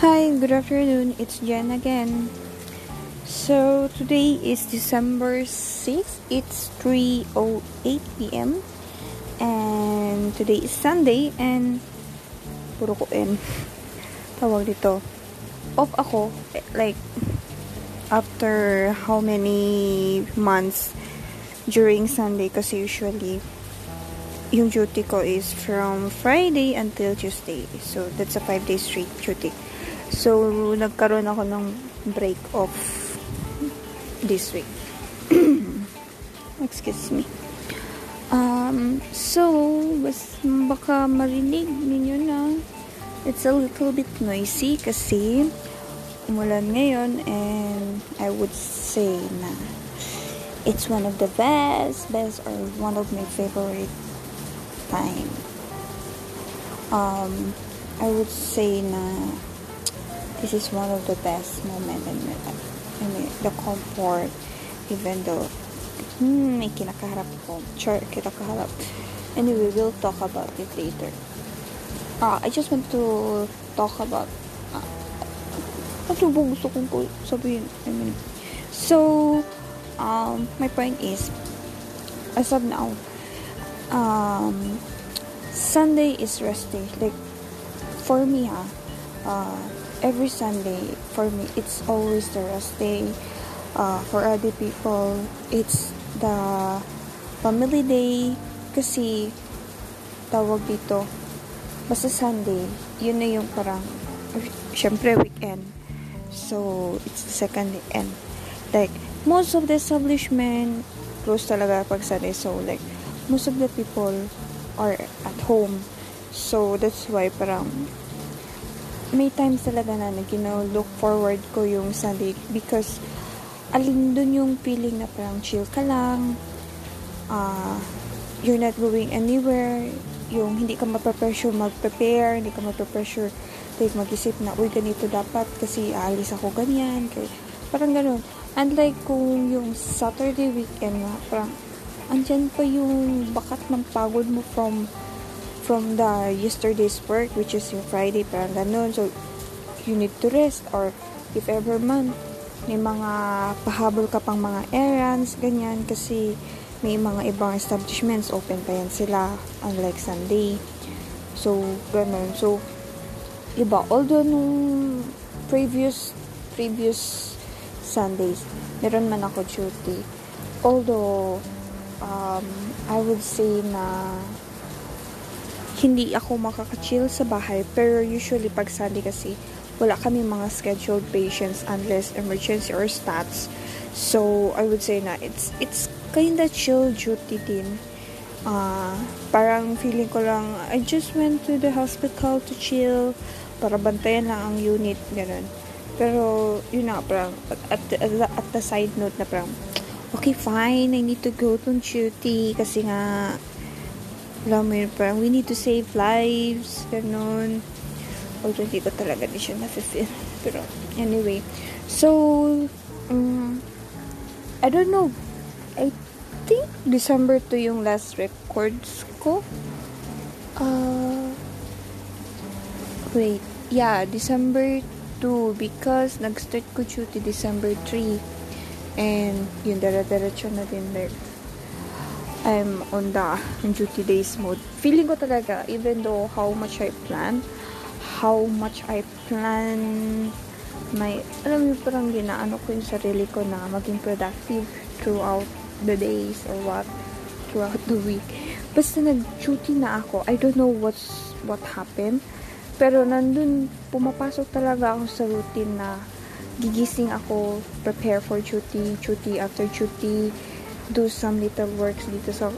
Hi, good afternoon. It's Jen again. So today is December 6th. It's 3:08 p.m. and today is Sunday and puro ko in. Tawag dito. Off ako like after how many months during Sunday kasi usually yung duty ko is from Friday until Tuesday. So, that's a 5 day straight duty. So, nagkaroon ako ng break off this week. Excuse me. Um, so, bas, baka marinig ninyo na it's a little bit noisy kasi umulan ngayon and I would say na it's one of the best, best or one of my favorite time. Um, I would say na this is one of the best moment in my life. I mean, the comfort, even though hmm, may kinakaharap ko. Sure, kinakaharap. Anyway, we'll talk about it later. Uh, I just want to talk about uh, ano ba gusto kong sabihin? I mean, so, um, my point is, as of now, um, Sunday is rest day. Like, for me, ha, uh, every Sunday, for me, it's always the rest day. Uh, for other people, it's the family day. Kasi, tawag dito, basta Sunday, yun na yung parang, syempre, weekend. So, it's the second weekend. Like, most of the establishment, close talaga pag Sunday. So, like, most of the people are at home. So, that's why parang may times talaga na na look forward ko yung Sunday because alin dun yung feeling na parang chill ka lang uh, you're not going anywhere yung hindi ka mapapressure mag-prepare hindi ka mapapressure like mag-isip na uy ganito dapat kasi aalis ako ganyan kaya, parang ganun. Unlike kung yung Saturday weekend na parang andyan pa yung bakat ng pagod mo from from the yesterday's work which is yung Friday parang ganun. So you need to rest or if ever man may mga pahabol ka pang mga errands ganyan. Kasi may mga ibang establishments open pa yan sila unlike Sunday. So ganun. So iba. Although nung previous previous Sundays meron man ako duty. Although um, I would say na hindi ako makaka-chill sa bahay pero usually pag Sunday kasi wala kami mga scheduled patients unless emergency or stats. So I would say na it's it's kinda chill duty din. Uh, parang feeling ko lang I just went to the hospital to chill para bantayan lang ang unit ganun. Pero yun na parang at, at, at the side note na parang okay, fine, I need to go to duty kasi nga, alam mo yun, parang we need to save lives, ganun. Although, hindi ko talaga di siya na-feel. Pero, anyway. So, um, I don't know. I think December to yung last records ko. Uh, wait. Yeah, December 2 because nag-start ko duty December 3. And, yun, dara-diretso na din like, I'm on the duty days mode. Feeling ko talaga, even though how much I plan, how much I plan my, alam mo parang ginaano ko yung sarili ko na maging productive throughout the days or what, throughout the week. Basta nag-duty na ako, I don't know what's, what happened, pero nandun, pumapasok talaga ako sa routine na gigising ako, prepare for duty, duty after duty, do some little works dito sa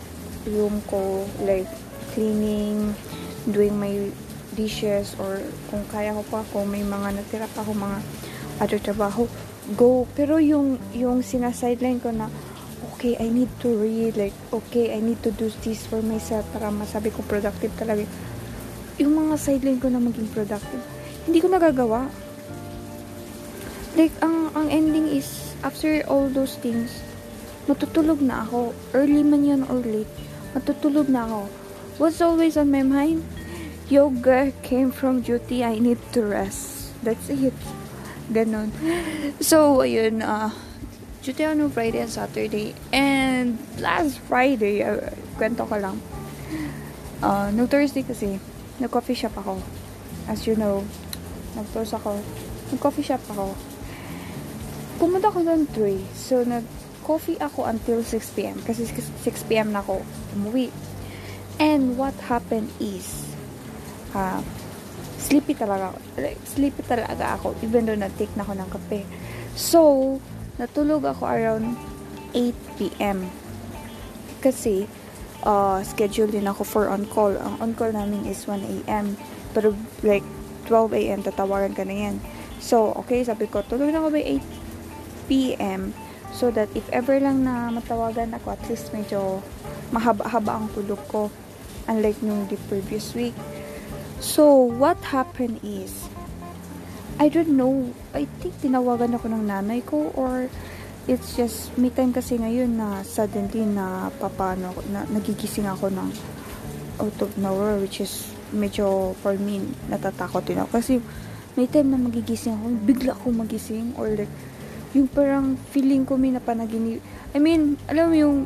room ko, like cleaning, doing my dishes, or kung kaya ko pa, kung may mga natira pa ako mga other trabaho, go. Pero yung, yung sinasideline ko na, okay, I need to read, like, okay, I need to do this for myself para masabi ko productive talaga. Yung mga sideline ko na maging productive, hindi ko nagagawa like ang ang ending is after all those things matutulog na ako early man yan or late matutulog na ako what's always on my mind yoga came from duty I need to rest That's it. Ganon. So, ayun, uh, duty no Friday and Saturday. And last Friday, uh, kwento ko lang. Uh, no Thursday kasi, nag-coffee shop ako. As you know, nag-toast ako. Nag-coffee shop ako. Pumunta ko doon 3. So, nag-coffee ako until 6pm. Kasi 6pm na ako umuwi. And what happened is, uh, sleepy talaga ako. Like, sleepy talaga ako even though nag-take na ako ng kape. So, natulog ako around 8 p.m. Kasi, uh, schedule din ako for on-call. Ang on-call namin is 1 a.m. Pero, like, 12 a.m. tatawagan ka na yan. So, okay, sabi ko, tulog na ako by 8 p.m. So that if ever lang na matawagan ako, at least medyo mahaba-haba ang tulog ko. Unlike nung the previous week. So, what happened is, I don't know, I think tinawagan ako ng nanay ko or it's just, may time kasi ngayon na suddenly na papano, na nagigising ako ng out of nowhere which is medyo for me natatakot din ako kasi may time na magigising ako, bigla ako magising or like yung parang feeling ko may napanaginip. I mean, alam mo yung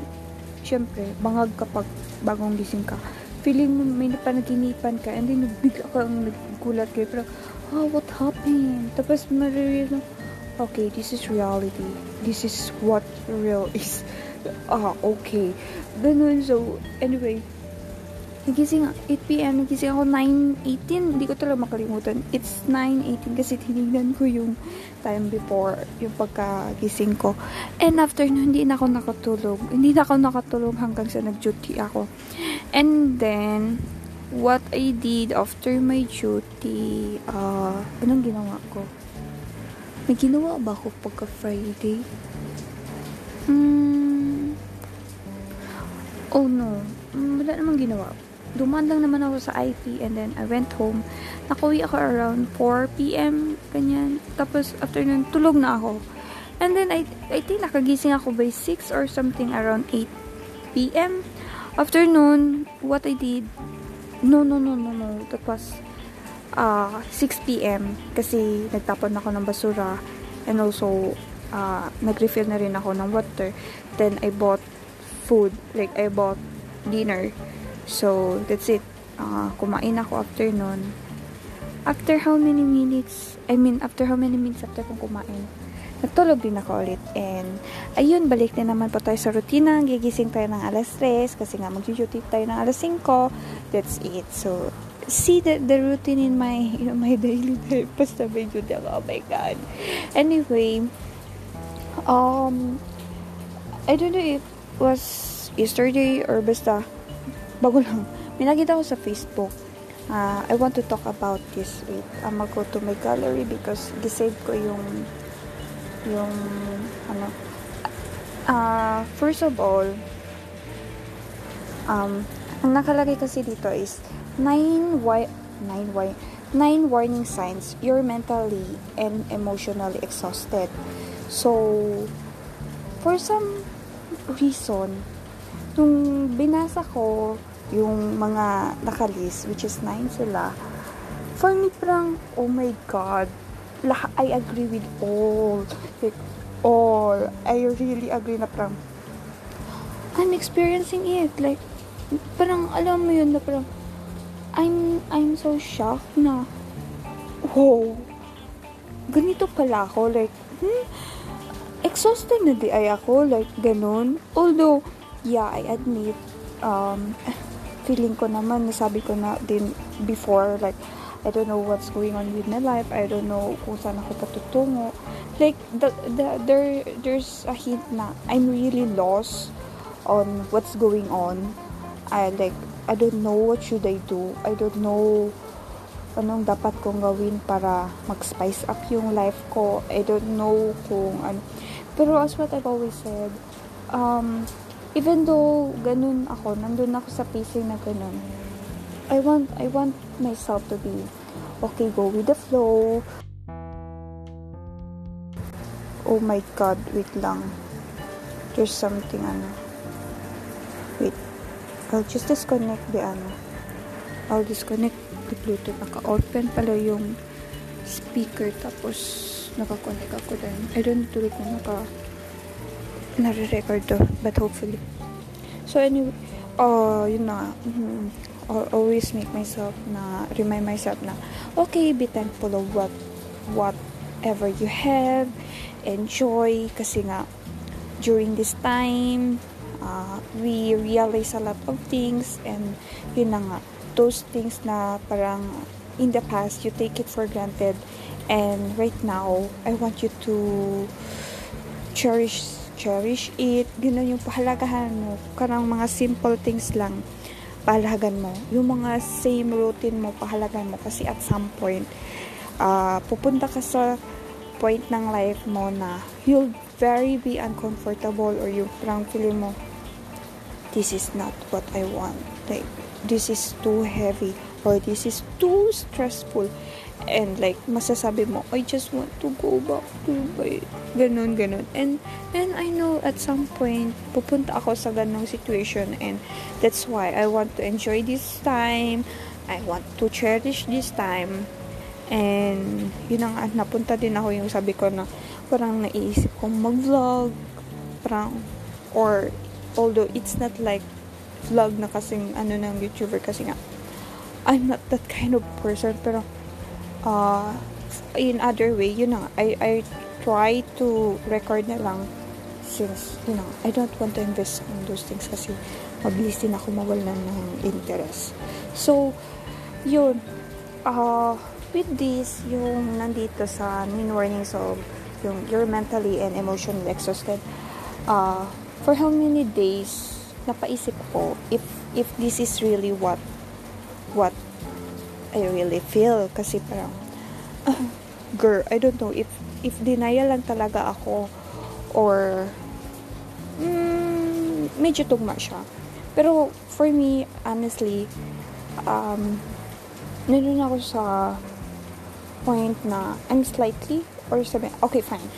syempre, bangag kapag bagong gising ka. Feeling mo may napanaginipan ka and then bigla kang naggulat kayo pero oh what happened? Tapos marirealize mo okay this is reality. This is what real is. Ah okay. Ganun. So anyway Nagising 8pm, nagising ako 9.18. Hindi ko talaga makalimutan. It's 9.18 kasi tinignan ko yung time before, yung pagkagising ko. And after no, hindi na ako nakatulog. Hindi na ako nakatulog hanggang sa nag-duty ako. And then, what I did after my duty, uh, anong ginawa ko? May ginawa ba ako pagka Friday? Hmm. Oh no. Hmm, wala namang ginawa dumaan lang naman ako sa IP and then I went home. Nakuwi ako around 4 p.m. ganyan. Tapos after nun, tulog na ako. And then I, I think nakagising ako by 6 or something around 8 p.m. After nun, what I did, no, no, no, no, no. That was uh, 6 p.m. Kasi nagtapon ako ng basura and also uh, nag-refill na rin ako ng water. Then I bought food. Like I bought dinner. So, that's it. Uh, kumain ako after nun. After how many minutes, I mean, after how many minutes after kong kumain, nagtulog din ako ulit. And, ayun, balik na naman po tayo sa rutina. Gigising tayo ng alas 3 kasi nga mag-duty tayo ng alas 5. That's it. So, see the, the routine in my in my daily life. Basta may duty ako. Oh my God. Anyway, um, I don't know if was yesterday or basta bago lang. May nakita ko sa Facebook. Uh, I want to talk about this. Wait, I'm go to my gallery because gisave ko yung yung ano uh, first of all um ang nakalagay kasi dito is 9 why 9 why 9 warning signs you're mentally and emotionally exhausted. So for some reason nung binasa ko yung mga nakalis, which is 9 sila, for me parang, oh my God, lahat, I agree with all. Like, all. I really agree na parang, I'm experiencing it. Like, parang, alam mo yun na parang, I'm, I'm so shocked na, wow, ganito pala ako. Like, hmm, exhausted na di ay ako. Like, ganun. Although, yeah, I admit, um, feeling ko naman, nasabi ko na din before, like, I don't know what's going on with my life. I don't know kung saan ako patutungo. Like, the, the, there, there's a hint na I'm really lost on what's going on. I, like, I don't know what should I do. I don't know anong dapat kong gawin para mag-spice up yung life ko. I don't know kung ano. Pero as what I've always said, um, even though ganun ako, nandun ako sa pacing na ganun, I want, I want myself to be, okay, go with the flow. Oh my God, wait lang. There's something, ano. Wait. I'll just disconnect the, ano. I'll disconnect the Bluetooth. Naka-open pala yung speaker tapos nakakonect ako dun. I don't know tuloy kung naka nare-record to but hopefully. So anyway, uh, yun na mm, I'll always make myself na remind myself na okay be thankful of what whatever you have enjoy kasi nga during this time uh, we realize a lot of things and yun na nga those things na parang in the past you take it for granted and right now I want you to cherish cherish it ganoon yung pahalagahan mo karang mga simple things lang pahalagan mo. Yung mga same routine mo, pahalagan mo. Kasi at some point, uh, pupunta ka sa point ng life mo na you'll very be uncomfortable or yung parang feeling mo, this is not what I want. Like, this is too heavy or this is too stressful and like masasabi mo I just want to go back to my ganun ganun. And and I know at some point pupunta ako sa ganung situation and that's why I want to enjoy this time. I want to cherish this time. And yun ang napunta din ako yung sabi ko na parang naiisip kong mag-vlog parang or although it's not like vlog na kasing ano ng YouTuber kasi nga I'm not that kind of person pero uh, in other way, yun na, I, I try to record na lang since, you know, I don't want to invest in those things kasi mabilis din ako mawalan ng interest. So, yun, uh, with this, yung nandito sa main warnings of yung you're mentally and emotionally exhausted, uh, for how many days, napaisip ko if if this is really what what I really feel kasi parang uh, girl, I don't know if if denial lang talaga ako or mm, medyo tugma siya. Pero for me, honestly, um, nandun ako sa point na I'm slightly or sabi, okay, fine.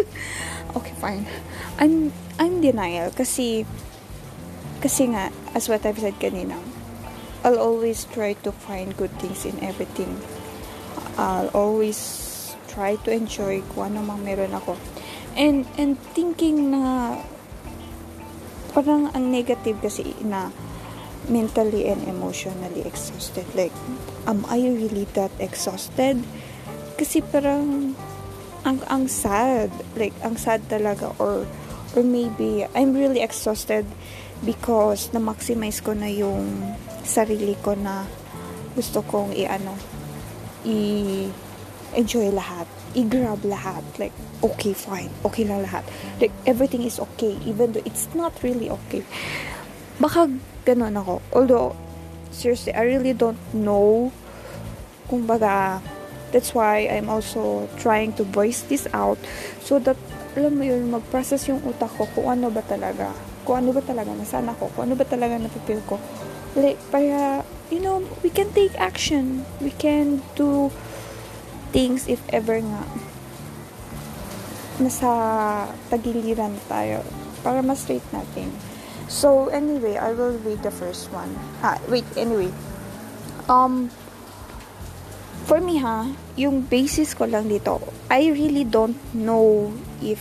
okay, fine. I'm I'm denial kasi kasi nga as what I've said kanina I'll always try to find good things in everything. I'll always try to enjoy kung ano mang meron ako. And, and thinking na parang ang negative kasi na mentally and emotionally exhausted. Like, am I really that exhausted? Kasi parang ang ang sad. Like, ang sad talaga or or maybe I'm really exhausted because na-maximize ko na yung sarili ko na gusto kong i-ano, i-enjoy lahat, i-grab lahat. Like, okay, fine, okay lang lahat. Like, everything is okay, even though it's not really okay. Baka ganun ako. Although, seriously, I really don't know kung baga, that's why I'm also trying to voice this out so that, alam mo yun, mag-process yung utak ko kung ano ba talaga, kung ano ba talaga nasaan ako, kung ano ba talaga napipil ko like para you know we can take action. We can do things if ever nga nasa tagiliran tayo para mas straight natin. So anyway I will read the first one. Ah wait anyway. Um for me ha yung basis ko lang dito I really don't know if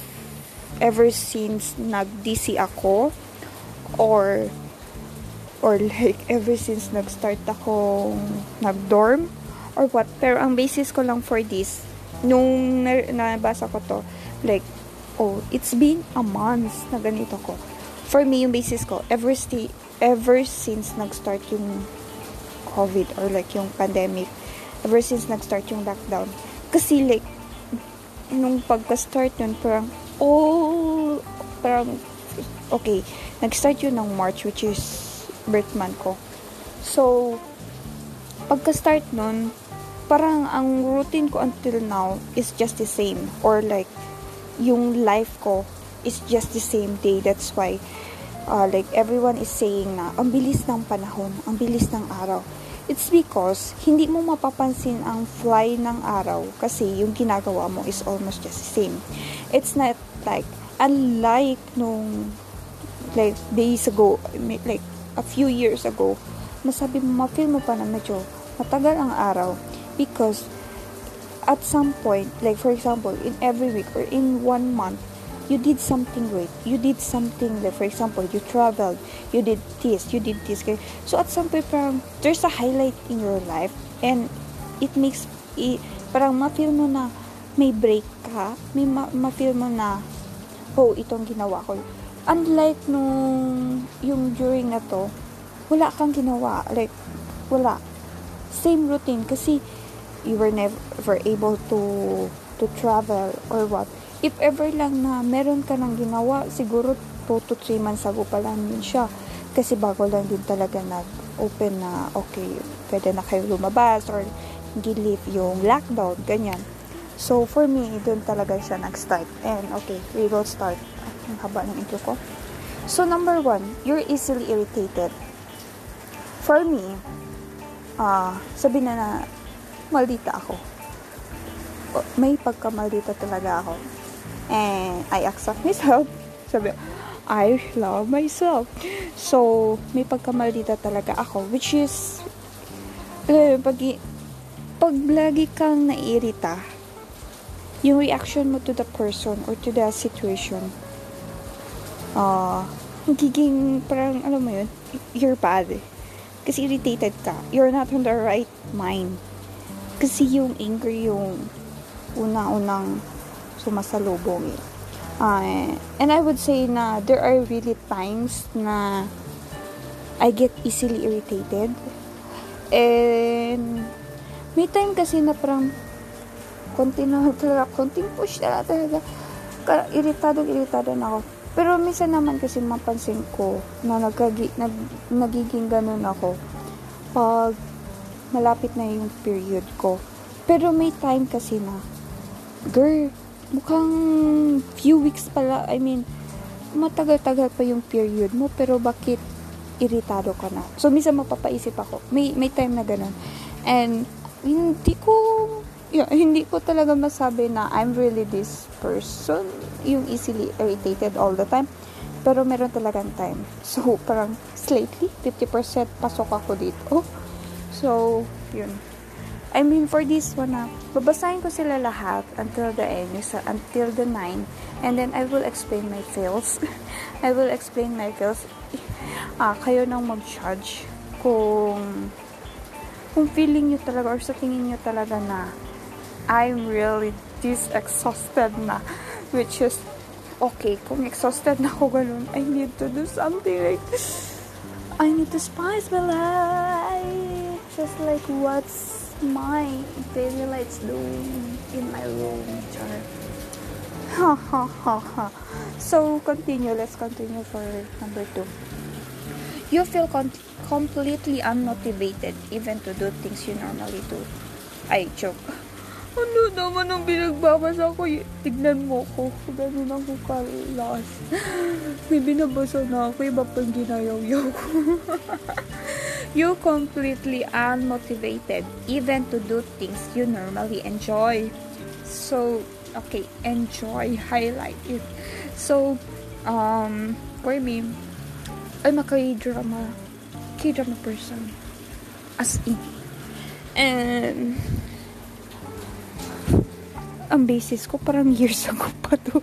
ever since nag-DC ako or or like ever since nag-start akong nag-dorm or what. Pero ang basis ko lang for this, nung nabasa ko to, like, oh, it's been a month na ganito ko. For me, yung basis ko, ever, stay, ever since nag-start yung COVID or like yung pandemic, ever since nag-start yung lockdown. Kasi like, nung pagka-start yun, parang, oh, parang, okay, nag-start yun ng March, which is birth month ko. So, pagka-start nun, parang ang routine ko until now is just the same. Or like, yung life ko is just the same day. That's why, uh, like, everyone is saying na, ang bilis ng panahon, ang bilis ng araw. It's because, hindi mo mapapansin ang fly ng araw kasi yung ginagawa mo is almost just the same. It's not like, unlike nung, like, days ago, like, a few years ago, masabi mo, ma-feel mo pa na medyo matagal ang araw because at some point, like for example, in every week or in one month, you did something great. You did something like, for example, you traveled, you did this, you did this. So at some point, parang, there's a highlight in your life and it makes, it, parang ma-feel mo na may break ka, may ma- ma-feel mo na, oh, itong ginawa ko. Unlike nung, yung during na to, wala kang ginawa. Like, wala. Same routine kasi you were never able to to travel or what if ever lang na meron ka nang ginawa, siguro 2 to 3 months ago pa lang yun siya. Kasi bago lang din talaga nag-open na, okay, pwede na kayo lumabas or gilip yung lockdown, ganyan. So, for me, doon talaga siya nag-start. And, okay, we will start. Ang haba ng intro ko. So, number one, you're easily irritated. For me, uh, sabi na na, maldita ako. May pagkamaldita talaga ako and I accept myself. Sabi, I love myself. So, may pagkamaldita talaga ako, which is, uh, pag, pag lagi kang naiirita, yung reaction mo to the person or to the situation, uh, giging parang, alam mo yun, you're bad. Kasi irritated ka. You're not on the right mind. Kasi yung anger, yung una-unang sumasalubong eh. Uh, and I would say na there are really times na I get easily irritated. And may time kasi na parang konti na talaga, konting push talaga. Kaya iritado, iritado na ako. Pero minsan naman kasi mapansin ko na nagkagi, nag, nagiging ganun ako pag malapit na yung period ko. Pero may time kasi na, girl, mukhang few weeks pala, I mean, matagal-tagal pa yung period mo, pero bakit iritado ka na? So, minsan mapapaisip ako. May, may time na ganun. And, hindi ko, yeah, hindi ko talaga masabi na I'm really this person, yung easily irritated all the time. Pero meron talagang time. So, parang slightly, 50% pasok ako dito. So, yun. I mean, for this one na, babasahin ko sila lahat until the end, until the 9, and then I will explain my feels. I will explain my feels. Ah, kayo nang mag-judge kung kung feeling nyo talaga or sa tingin nyo talaga na I'm really this exhausted na which is okay, kung exhausted na ako I need to do something like I need to spice my life. Just like what's my daily lights doing in my room ha ha ha ha. So continue. Let's continue for number two. You feel completely unmotivated even to do things you normally do. I joke ano naman ang binagbabasa ko? Tignan mo ko. Ganun ako kalas. May binabasa na ako. Iba pang ginayaw-yaw ko. you completely unmotivated even to do things you normally enjoy. So, okay, enjoy, highlight it. So, um, for me, I'm a K-drama, K-drama person. As in. And, ang basis ko parang years ago pa to.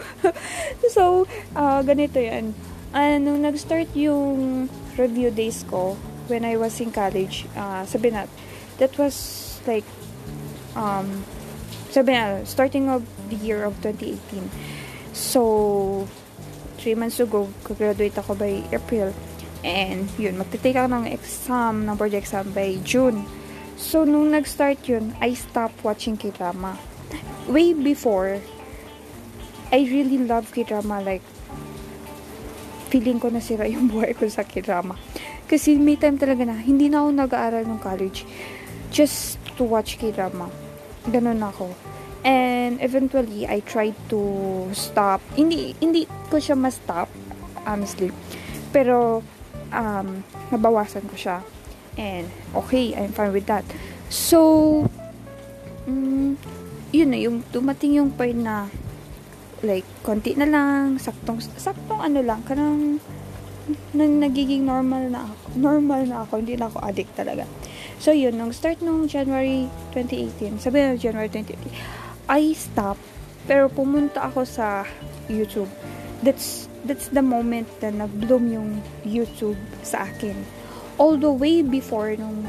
so, uh, ganito yan. Uh, nung nag-start yung review days ko when I was in college, uh, sabi na, that was like, um, sabi na, starting of the year of 2018. So, 3 months ago, graduate ako by April. And, yun, magte-take ako ng exam, ng board exam by June. So, nung nag-start yun, I stopped watching K-drama way before, I really love K-drama. Like, feeling ko na sira yung buhay ko sa K-drama. Kasi may time talaga na, hindi na ako nag-aaral ng college. Just to watch K-drama. Ganun ako. And eventually, I tried to stop. Hindi, hindi ko siya ma-stop, honestly. Pero, um, nabawasan ko siya. And, okay, I'm fine with that. So, mm, yun na, yung dumating yung point na like, konti na lang, saktong, saktong ano lang, kanang na, nagiging normal na ako. Normal na ako, hindi na ako addict talaga. So, yun, nung start nung January 2018, sabi na January 2018, I stopped, pero pumunta ako sa YouTube. That's, that's the moment na nag-bloom yung YouTube sa akin. Although way before nung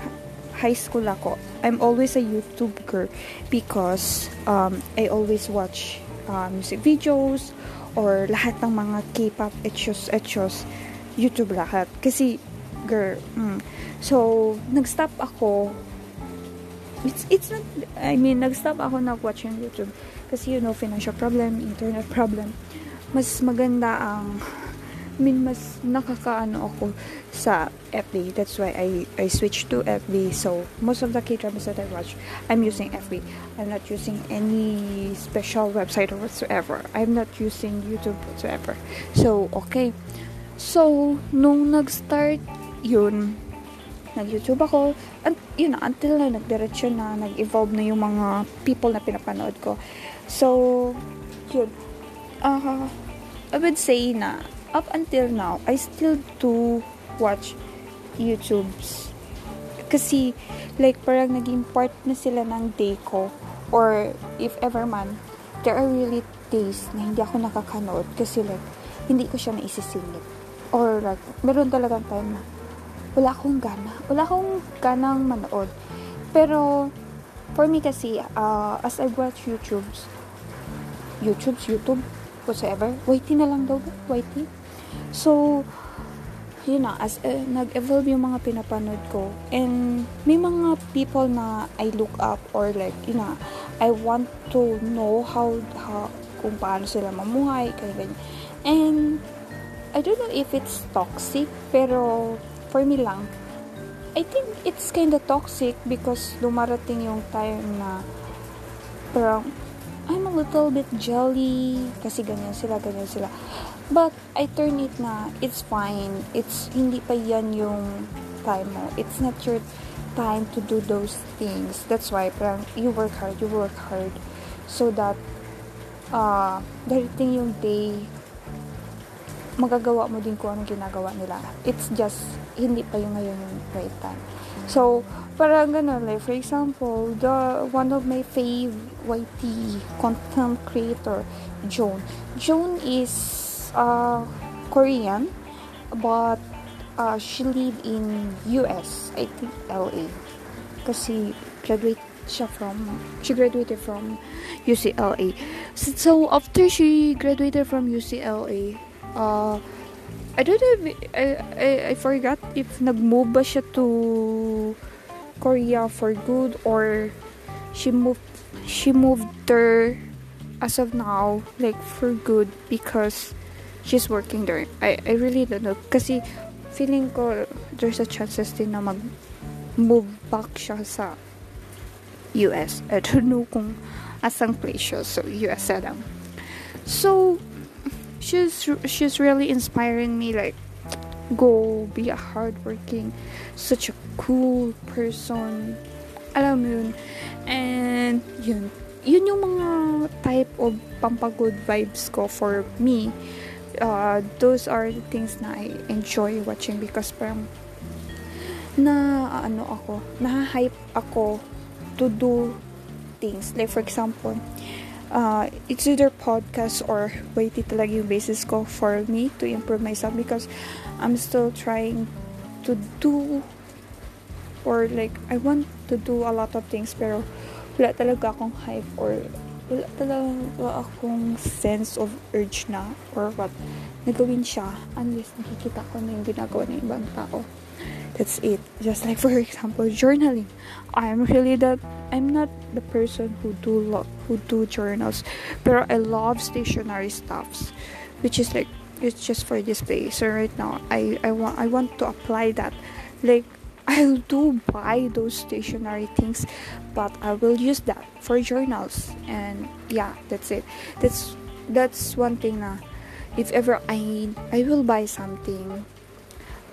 high school ako, I'm always a YouTube girl because um, I always watch uh, music videos or lahat ng mga K-pop etchos etchos YouTube lahat. Kasi, girl, mm. So, nag-stop ako. It's, it's not, I mean, nag-stop ako nag-watch yung YouTube. Kasi, you know, financial problem, internet problem. Mas maganda ang, I mean, mas nakakaano ako sa FB. That's why I, I switched to FB. So, most of the K-dramas that I watch, I'm using FB. I'm not using any special website whatsoever. I'm not using YouTube whatsoever. So, okay. So, nung nag-start yun, nag-YouTube ako, and, yun na, until na nagdiretso na, nag-evolve na yung mga people na pinapanood ko. So, yun. Uh, I would say na, up until now, I still do watch YouTubes. Kasi, like, parang naging part na sila ng day ko. Or, if ever man, there are really days na hindi ako nakakanood kasi like, hindi ko siya naisisingit or like, meron talagang time na wala akong gana. Wala akong ganang manood. Pero, for me kasi, uh, as I watch YouTubes, YouTube's YouTube, whatsoever, YT na lang daw ba? YT? So, yun na, as uh, nag-evolve yung mga pinapanood ko, and may mga people na I look up or like, yun na, I want to know how, how kung paano sila mamuhay, kaya ganyan. And, I don't know if it's toxic, pero for me lang, I think it's kind of toxic because dumarating yung time na parang I'm a little bit jelly kasi ganyan sila, ganyan sila. But I turn it na it's fine. It's hindi pa yan yung time mo. It's not your time to do those things. That's why parang you work hard, you work hard so that uh, darating yung day magagawa mo din kung anong ginagawa nila. It's just, hindi pa yung ngayon yung right time. So, parang gano'n, like, for example, the, one of my fave YT content creator, Joan. Joan is, uh, Korean, but, uh, she live in US, I think LA. Kasi, graduate siya from, she graduated from UCLA. So, so after she graduated from UCLA, uh, I don't know I, I, I forgot if nag-move ba siya to Korea for good or she moved she moved there as of now like for good because she's working there. I, I really don't know kasi feeling ko there's a chances din na mag move back siya sa US. I don't know kung asang place siya. So, US na lang. So, she's she's really inspiring me like go be a hardworking such a cool person alam mo yun and yun yun yung mga type of pampagod vibes ko for me uh, those are things na I enjoy watching because parang na ano ako na-hype ako to do things. Like for example uh, it's either podcast or wait talaga yung basis ko for me to improve myself because I'm still trying to do or like I want to do a lot of things pero wala talaga akong hype or wala talaga akong sense of urge na or what nagawin siya unless nakikita ko na yung ginagawa ng ibang tao. That's it. Just like for example journaling. I'm really that i'm not the person who do lo- who do journals but i love stationary stuffs which is like it's just for display. So right now i i want i want to apply that. Like i'll do buy those stationary things but i will use that for journals and yeah that's it that's that's one thing na if ever i need i will buy something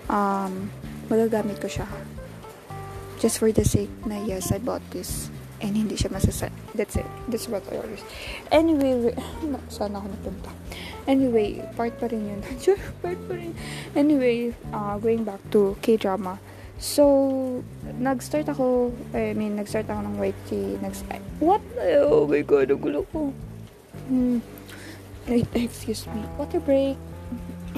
um magagamit ko siya. Just for the sake na yes, I bought this. And hindi siya masasa... That's it. That's what I always... Anyway, saan ako napunta? Anyway, part pa rin yun. part pa rin. Anyway, uh, going back to K-drama. So, nag-start ako, I mean, nag-start ako ng YT. Nag What? Oh my God, ang gulo ko. Hmm. Excuse me. Water break.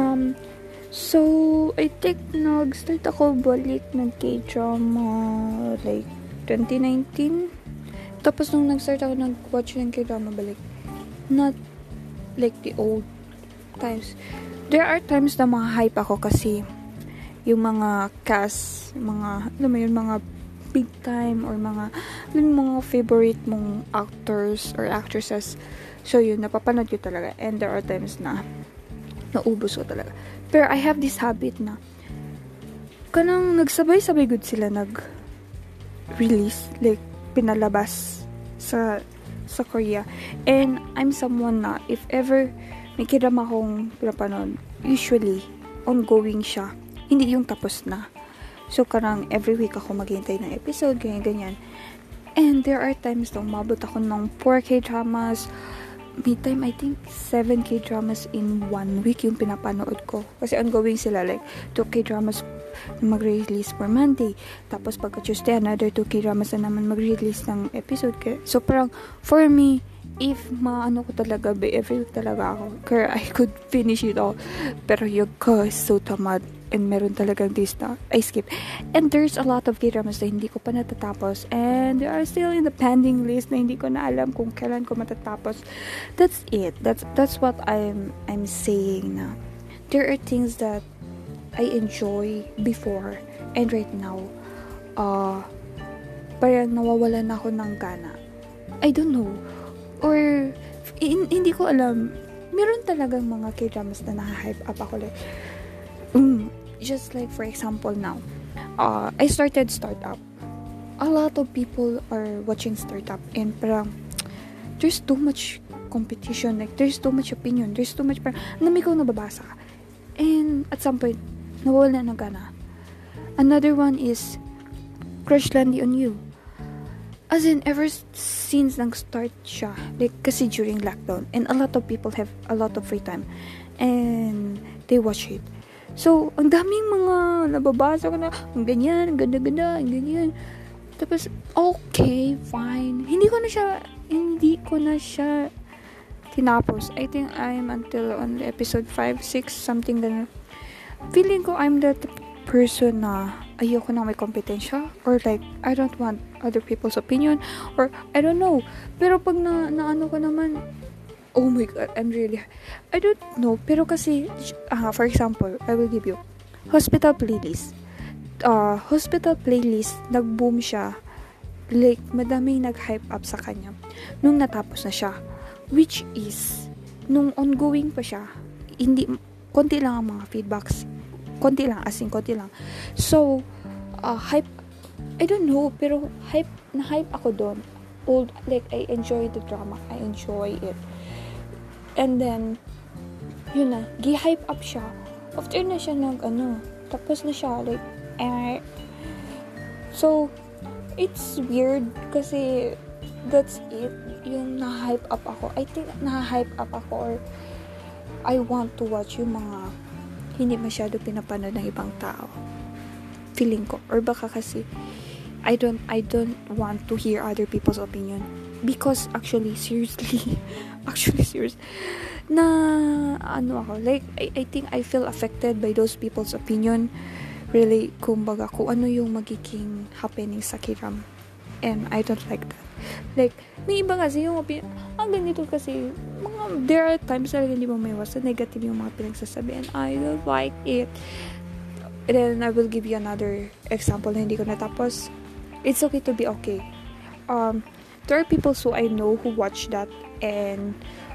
um, So, I think nag-start ako balik ng K-drama like 2019. Tapos nung nag-start ako nag-watch ng K-drama balik, not like the old times. There are times na mga hype ako kasi yung mga cast, mga, alam mo yun, mga big time or mga, yung mga favorite mong actors or actresses. So yun, napapanood ko talaga. And there are times na naubos ko talaga. Pero I have this habit na kanang nagsabay-sabay good sila nag release like pinalabas sa sa Korea. And I'm someone na if ever may kiram akong pinapanood usually ongoing siya. Hindi yung tapos na. So karang every week ako maghintay ng episode ganyan ganyan. And there are times na umabot ako ng 4K dramas me time, I think, 7 K-dramas in one week yung pinapanood ko. Kasi ongoing sila, like, 2 K-dramas na mag-release for Monday. Tapos pagka Tuesday, another 2 K-dramas na naman mag-release ng episode. So, parang, for me, if maano ko talaga, be, every week talaga ako, kaya I could finish it all. Pero yung ko, so tamad and meron talagang na I skip. And there's a lot of K-dramas na hindi ko pa natatapos and they are still in the pending list na hindi ko na alam kung kailan ko matatapos. That's it. That's that's what I'm I'm saying na. There are things that I enjoy before and right now uh parang nawawalan ako ng gana. I don't know. Or in, hindi ko alam meron talagang mga K-dramas na na-hype up ako like mm, just like for example now uh, I started startup. A lot of people are watching startup and parang there's too much competition like there's too much opinion there's too much parang nami ko nababasa. And at some point nawala na gana. Another one is Crush landing on You. As in ever since nang start siya like kasi during lockdown and a lot of people have a lot of free time and they watch it So, ang daming mga nababasa ko na, ang ganyan, ang ganda-ganda, ang ganyan. Tapos, okay, fine. Hindi ko na siya, hindi ko na siya tinapos. I think I'm until on episode 5, 6, something ganun. Feeling ko I'm that person na ayoko na may kompetensya or like I don't want other people's opinion or I don't know. Pero pag na, na ko naman, oh my god, I'm really, I don't know, pero kasi, uh, for example, I will give you, hospital playlist. Uh, hospital playlist, nag-boom siya. Like, madaming nag-hype up sa kanya. Nung natapos na siya. Which is, nung ongoing pa siya, hindi, konti lang ang mga feedbacks. Konti lang, as in, konti lang. So, uh, hype, I don't know, pero hype, na-hype ako doon. Old, like, I enjoy the drama. I enjoy it And then, yun na, gi-hype up siya. After na siya nag, ano, tapos na siya, like, eh. So, it's weird kasi that's it. Yung na-hype up ako. I think na-hype up ako or I want to watch yung mga hindi masyado pinapanood ng ibang tao. Feeling ko. Or baka kasi I don't I don't want to hear other people's opinion because actually seriously actually serious na ano ako like I, I think I feel affected by those people's opinion. Really kumbaga kung ano yung magiging happening sa kiram. And I don't like that. Like may iba kasi yung opinion ang ganito kasi mga there are times na hindi mo may sa negative yung mga pinagsasabi and I don't like it. And then I will give you another example na hindi ko natapos. It's okay to be okay. Um there are people who I know who watch that and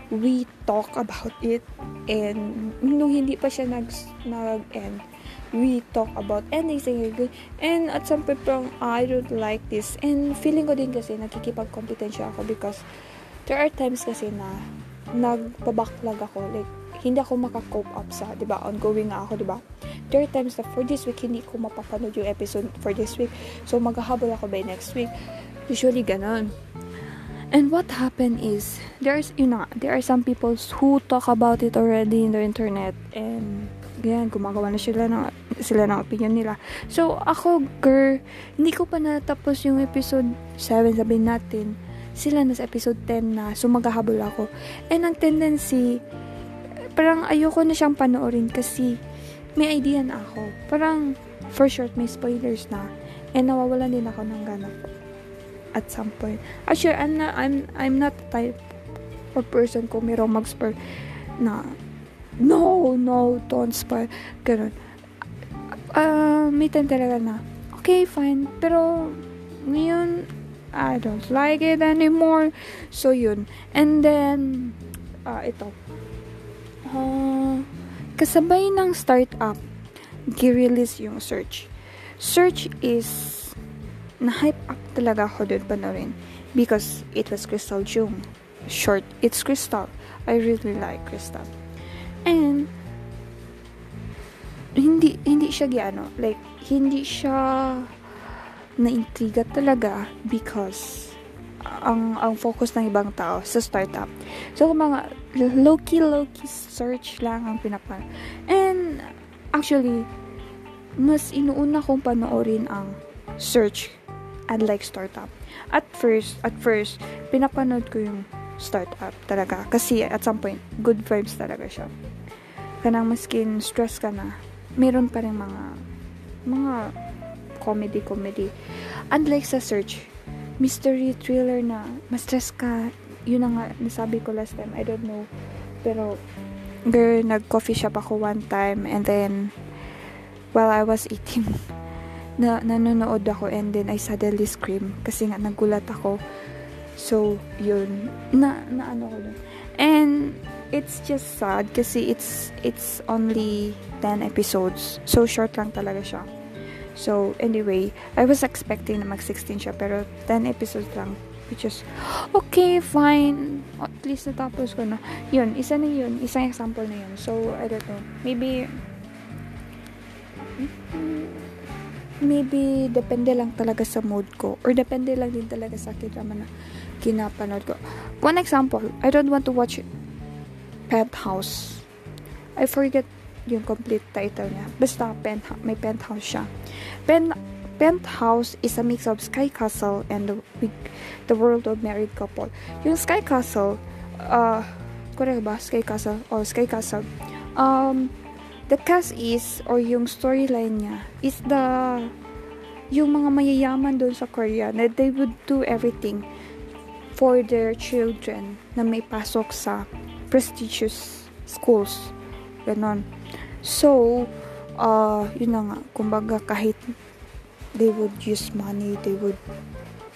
we talk about it and nung hindi pa siya nag nag-end we talk about anything and at some point oh, I don't like this and feeling ko din kasi nakikipag-competensya ako because there are times kasi na nagpabacklog ako like hindi ako makakope up sa, di ba, ongoing ako, di ba? There are times na for this week, hindi ko mapapanood yung episode for this week. So, maghahabol ako by next week. Usually, ganon. And what happened is, there's, you know, there are some people who talk about it already in the internet and ganyan, gumagawa na sila ng, sila ng opinion nila. So, ako, girl, hindi ko pa natapos yung episode 7, sabihin natin. Sila na sa episode 10 na, so maghahabol ako. And ang tendency, parang ayoko na siyang panoorin kasi may idea na ako. Parang, for short, may spoilers na. And nawawalan din ako ng gana at some point. Actually, I'm not, I'm, I'm not the type of person ko mayroong mag-spoil na no, no, don't spoil. Ganun. Uh, may time talaga na, okay, fine. Pero, ngayon, I don't like it anymore. So, yun. And then, uh, ito. Uh, kasabay ng startup, gi-release yung search. Search is na-hype up talaga ako doon panoorin because it was Crystal Jung. Short, it's Crystal. I really like Crystal. And hindi hindi siya giano, like hindi siya naintriga talaga because ang ang focus ng ibang tao sa startup. So mga low-key low-key search lang ang pinapan. And actually mas inuuna kong panoorin ang search unlike startup. At first, at first, pinapanood ko yung startup talaga. Kasi at some point, good vibes talaga siya. Kanang maskin stress ka na, meron pa rin mga mga comedy comedy. Unlike sa search, mystery thriller na ma-stress ka. Yun na nga nasabi ko last time. I don't know. Pero girl, nag-coffee shop ako one time and then while I was eating na nanonood ako and then I suddenly scream kasi nga nagulat ako. So, yun. Na, na ano ko dun. And, it's just sad kasi it's, it's only 10 episodes. So, short lang talaga siya. So, anyway, I was expecting na mag-16 siya pero 10 episodes lang. Which is, okay, fine. At least natapos ko na. Yun, isa na yun. Isang example na yun. So, I don't know. Maybe, maybe depende lang talaga sa mood ko or depende lang din talaga sa drama na kinapanood ko. One example, I don't want to watch Penthouse. I forget yung complete title niya. Basta penthouse, may penthouse siya. Pen, penthouse is a mix of Sky Castle and the, the World of Married Couple. Yung Sky Castle, uh, correct ba? Sky Castle? Oh, Sky Castle. Um, the cast is or yung storyline niya is the yung mga mayayaman doon sa Korea na they would do everything for their children na may pasok sa prestigious schools. Ganon. So, uh, yun na nga, kumbaga kahit they would use money, they would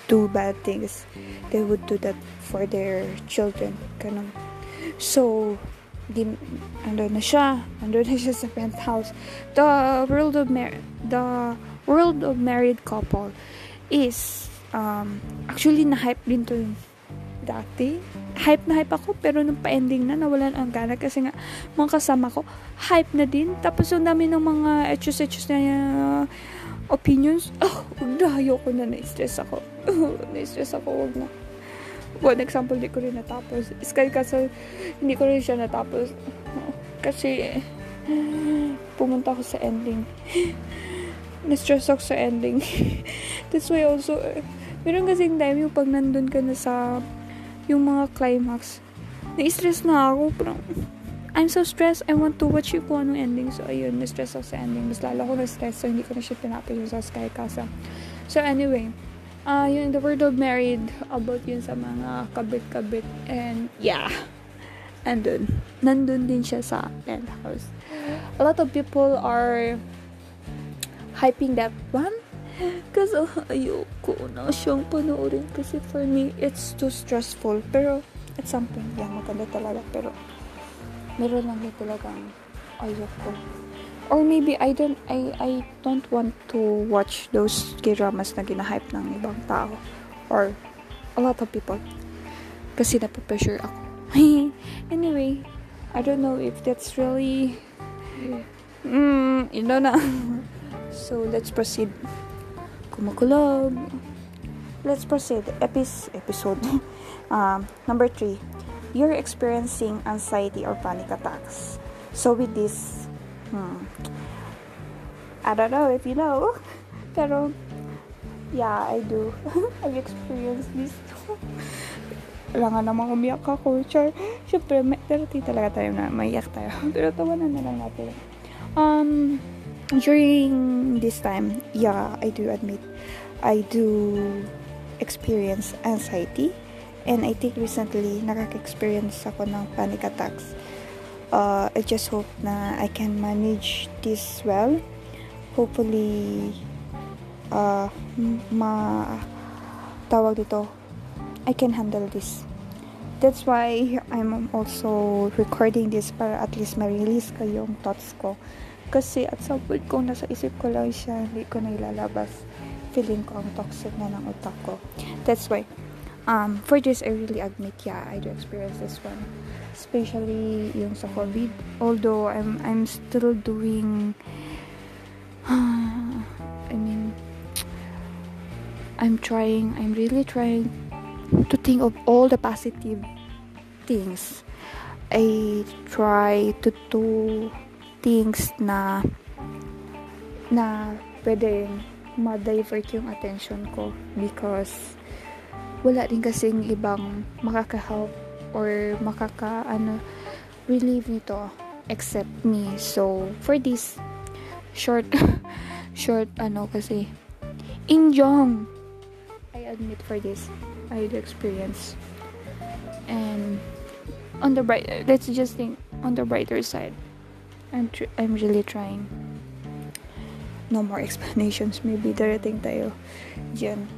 do bad things, they would do that for their children. Ganon. So, di, ando na siya. Ando na siya sa penthouse. The world of mar the world of married couple is um, actually na-hype din to dati. Hype na hype ako, pero nung pa-ending na, nawalan ang gana kasi nga, mga kasama ko, hype na din. Tapos yung dami ng mga etus-etus na uh, opinions, oh, huwag na, ayoko na, na-stress ako. Na-stress ako, huwag na one example, di ko rin natapos. Sky Castle, hindi ko rin siya natapos. Kasi, pumunta ako sa ending. Na-stress ako sa ending. That's why also, meron kasing time yung pag nandun ka na sa, yung mga climax, na-stress na ako. Parang, I'm so stressed. I want to watch yung kung anong ending. So, ayun, na-stress ako sa ending. Mas lalo ko na-stress. So, hindi ko na siya tinapos sa Sky Castle. So, anyway, uh, yung The World of Married, about yun sa mga kabit-kabit. And, yeah. Andun. Nandun din siya sa penthouse. A lot of people are hyping that one. Kasi uh, ayoko na siyang panoorin. Kasi for me, it's too stressful. Pero, at some point, yeah, maganda talaga. Pero, meron lang talagang ayoko or maybe I don't I I don't want to watch those K-dramas na ginahype ng ibang tao or a lot of people. Kasi nape-pressure ako. anyway, I don't know if that's really mm, you know na. So let's proceed. Kumukulog let's proceed. Epis episode. Um, number three. You're experiencing anxiety or panic attacks. So with this hmm, I don't know if you know pero yeah I do. I've experienced this. Kailangan naman umiyak ako char syempre may, pero di talaga tayo na maiyak tayo. Pero tawanan na lang natin. Um during this time yeah I do admit I do experience anxiety. And I think recently nakaka-experience ako ng panic attacks uh, I just hope na I can manage this well hopefully uh, ma tawag dito I can handle this. That's why I'm also recording this para at least ma-release ko yung thoughts ko. Kasi at some point kung nasa isip ko lang siya, hindi ko na ilalabas. Feeling ko ang toxic na ng utak ko. That's why, um, for this, I really admit, yeah, I do experience this one. Especially yung sa COVID. Although, I'm, I'm still doing, I mean, I'm trying, I'm really trying to think of all the positive things. I try to do things na na pwedeng ma-divert yung attention ko because wala din kasing ibang makaka-help or makaka ano relieve nito except me so for this short short ano kasi injong I admit for this I had experience. And on the bright, let's just think on the brighter side. I'm tr- I'm really trying. No more explanations. Maybe darating tayo dyan.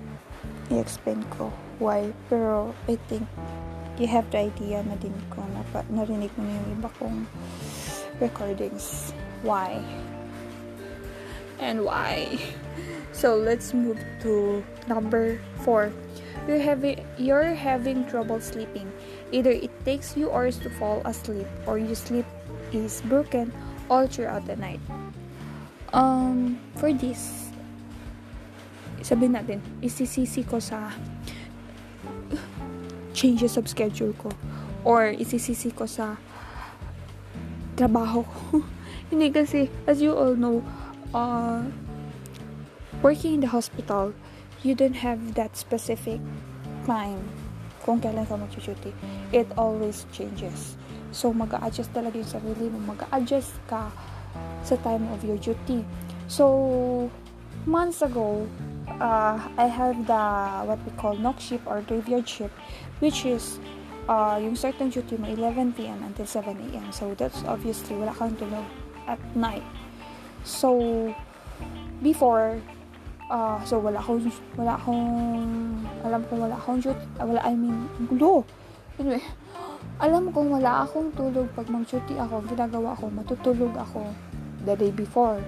I-explain ko why. Pero I think you have the idea na din ko na narinig mo na yung iba kong recordings. Why? And why? So let's move to number four you're having you're having trouble sleeping. Either it takes you hours to fall asleep or your sleep is broken all throughout the night. Um, for this, sabihin natin, isisisi ko sa changes of schedule ko or isisisi ko sa trabaho ko. Hindi kasi, as you all know, uh, working in the hospital, you don't have that specific time kung kailan ka mag-duty. It always changes. So, mag adjust talaga yung sarili mo. mag adjust ka sa time of your duty. So, months ago, uh, I have the what we call knock shift or graveyard shift, which is uh, yung certain duty mo 11 p.m. until 7 a.m. So, that's obviously wala kang tulog at night. So, before, uh, so wala akong wala akong alam kong wala akong shoot uh, wala I mean gulo anyway alam kong wala akong tulog pag mag-duty ako ginagawa ko matutulog ako the day before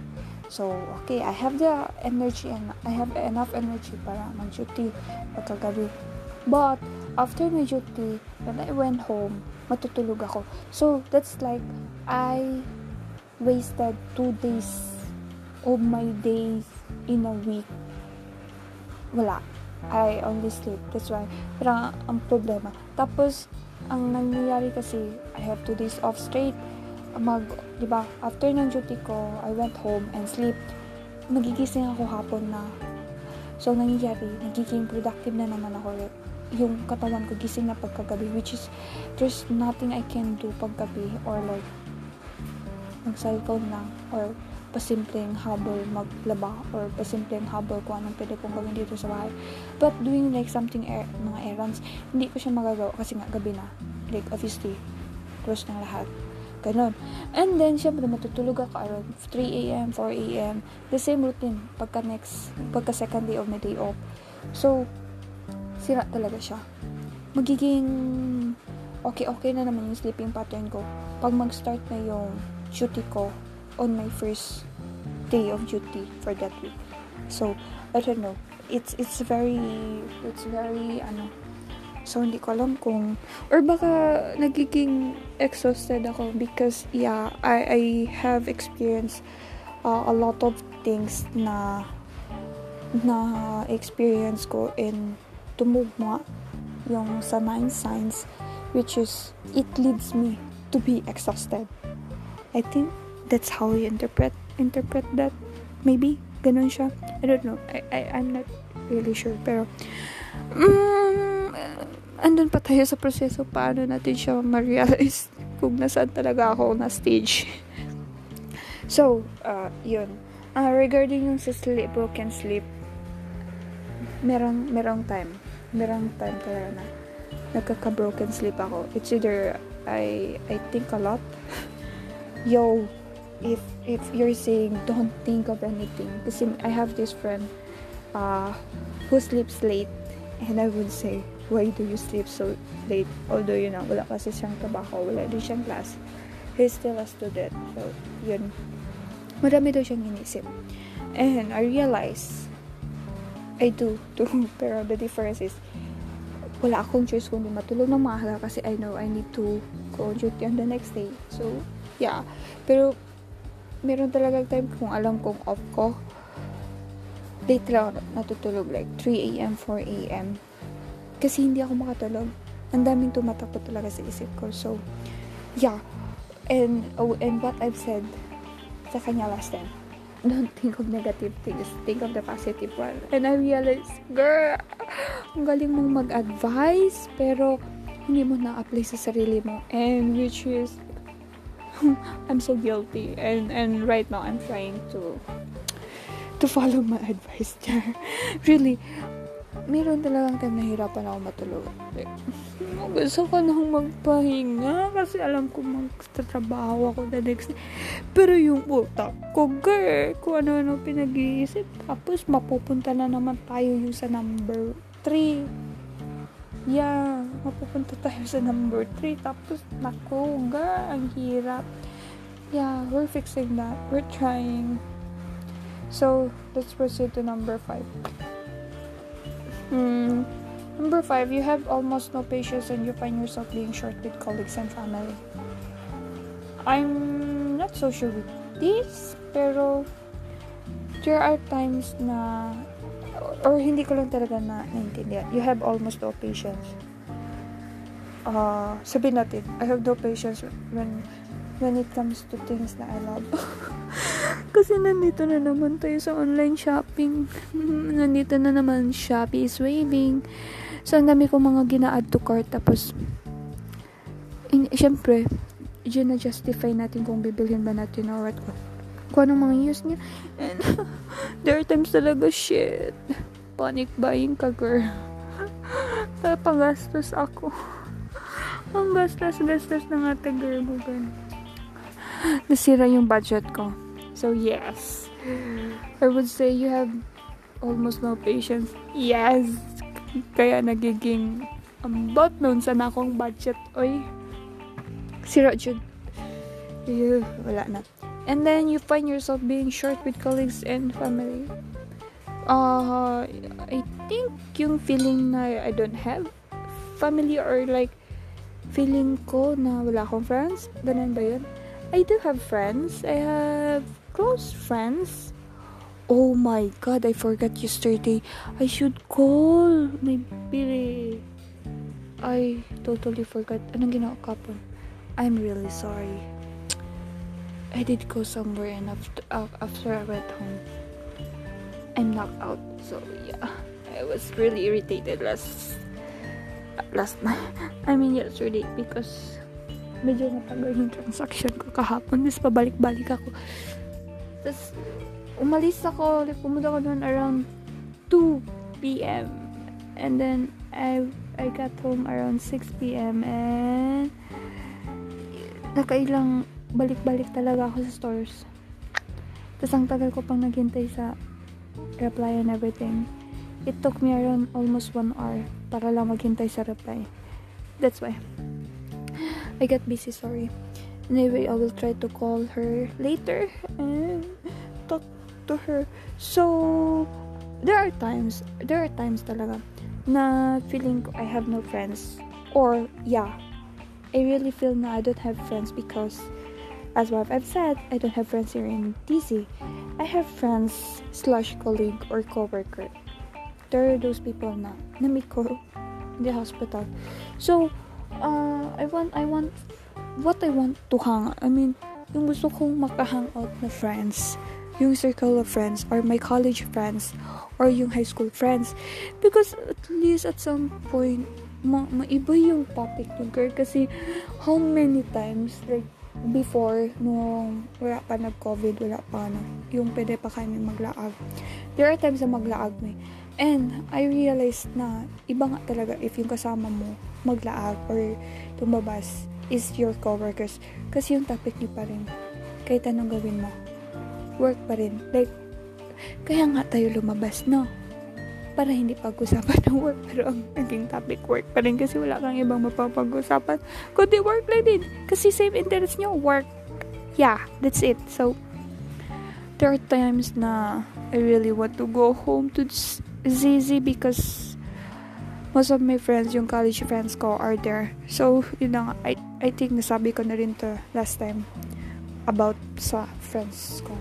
so okay I have the energy and I have enough energy para mag-duty pagkagabi but after my duty when I went home matutulog ako so that's like I wasted two days of my days in a week, wala. I only sleep. That's why, parang ang problema. Tapos, ang nangyayari kasi, I have two days off straight. Mag, di ba, after ng duty ko, I went home and sleep. Magigising ako hapon na. So, nangyayari, nagiging productive na naman ako. Yung katawan ko gising na pagkagabi, which is, there's nothing I can do paggabi or like, mag-cellphone lang or pasimpleng habol maglaba or pasimpleng habol kung anong pwede kong gawin dito sa bahay. But doing like something, er, mga errands, hindi ko siya magagawa kasi nga gabi na. Like, obviously, close ng lahat. Ganon. And then, syempre, matutulog ako around 3 a.m., 4 a.m. The same routine pagka next, pagka second day of my day off. So, sira talaga siya. Magiging okay-okay na naman yung sleeping pattern ko. Pag mag-start na yung duty ko on my first day of duty for that week. So, I don't know. It's it's very it's very ano So, hindi ko alam kung, or baka nagiging exhausted ako because, yeah, I, I have experienced uh, a lot of things na na experience ko in tumugma yung sa nine signs which is it leads me to be exhausted. I think that's how you interpret interpret that. Maybe ganun siya. I don't know. I, I I'm not really sure pero mm, andun pa tayo sa proseso paano natin siya ma-realize kung nasaan talaga ako na stage. so, uh, yun. Uh, regarding yung sa sleep, broken sleep, merong, merong time. Merong time talaga na nagkaka-broken sleep ako. It's either I, I think a lot. Yo, if, if you're saying don't think of anything, kasi I have this friend uh, who sleeps late and I would say, why do you sleep so late? Although, you know, wala kasi siyang trabaho, wala din siyang class. He's still a student. So, yun. Marami daw siyang inisip. And I realize, I do too. Pero the difference is, wala akong choice kundi matulog ng maaga kasi I know I need to go on duty on the next day. So, yeah. Pero, meron talagang time kung alam kong off ko, late lang natutulog like 3 a.m., 4 a.m. Kasi hindi ako makatulog. Ang daming tumatakot talaga sa isip ko. So, yeah. And, oh, and what I've said sa kanya last time, don't think of negative things. Think of the positive one. And I realized, girl, ang galing mong mag-advise, pero hindi mo na-apply sa sarili mo. And which is, I'm so guilty. And, and right now, I'm trying to to follow my advice niya. really, meron talagang time nahirapan ako matulog. Like, gusto ko nang magpahinga kasi alam ko magtatrabaho ako the next day. Pero yung utak ko, girl, kung ano-ano pinag-iisip. Tapos, mapupunta na naman tayo yung sa number 3. Yeah, mapupunta tayo sa number 3. Tapos, nako, girl, ang hirap. Yeah, we're fixing that. We're trying. So, let's proceed to number 5. Hmm. Number 5, you have almost no patience and you find yourself being short with colleagues and family. I'm not so sure with this, pero there are times na or hindi ko lang talaga na naintindihan. You have almost no patience. Uh, sabihin natin, I have no patience when when it comes to things na I love. Kasi nandito na naman tayo sa online shopping. nandito na naman Shopee is waving. So, ang dami ko mga gina-add to cart. Tapos, in, syempre, yun na justify natin kung bibilhin ba natin or what. Kung anong mga use niya. And, there are times talaga, shit. Panic buying ka, girl. Papagastos ako. Ang gastos-gastos ng ate girl mo, girl nasira yung budget ko. So, yes. I would say you have almost no patience. Yes! Kaya nagiging ambot nun sa akong budget. Oy, sira jud. Ew, wala na. And then, you find yourself being short with colleagues and family. Uh, I think yung feeling na I don't have family or like feeling ko na wala akong friends. Ganun ba yun? I do have friends. I have close friends. Oh my god, I forgot yesterday. I should call my biri. I totally forgot. Anong ginawa kapon? I'm really sorry. I did go somewhere and after, uh, after I went home, I'm knocked out. So yeah, I was really irritated last last night. I mean yesterday because medyo matagal yung transaction ko kahapon. Tapos pabalik-balik ako. Tapos, umalis ako. Like, pumunta ko doon around 2 p.m. And then, I, I got home around 6 p.m. And, nakailang balik-balik talaga ako sa stores. Tapos, ang tagal ko pang naghintay sa reply and everything. It took me around almost 1 hour para lang maghintay sa reply. That's why. I got busy, sorry. Anyway, I will try to call her later and talk to her. So, there are times, there are times talaga na feeling I have no friends. Or, yeah, I really feel na I don't have friends because, as what I've said, I don't have friends here in DC. I have friends slash colleague or coworker. There are those people na na-meet ko in the hospital. So, uh, I want, I want, what I want to hang, I mean, yung gusto kong makahang out na friends, yung circle of friends, or my college friends, or yung high school friends. Because at least at some point, ma maiba yung topic ng girl. Kasi how many times, like, before, nung wala pa nag-COVID, wala pa na, yung pwede pa kami maglaag. There are times na maglaag eh. And I realized na iba nga talaga if yung kasama mo maglaag or tumabas is your coworkers. Kasi yung topic niyo pa rin. Kahit anong gawin mo. Work pa rin. Like, kaya nga tayo lumabas, no? Para hindi pag-usapan ng work. Pero ang naging topic work pa rin kasi wala kang ibang mapapag-usapan. Kundi work lang din. Kasi same interest nyo, work. Yeah, that's it. So, there are times na I really want to go home to ZZ because most of my friends, yung college friends ko, are there. So, yun na nga, I, I think nasabi ko na rin to last time about sa friends ko.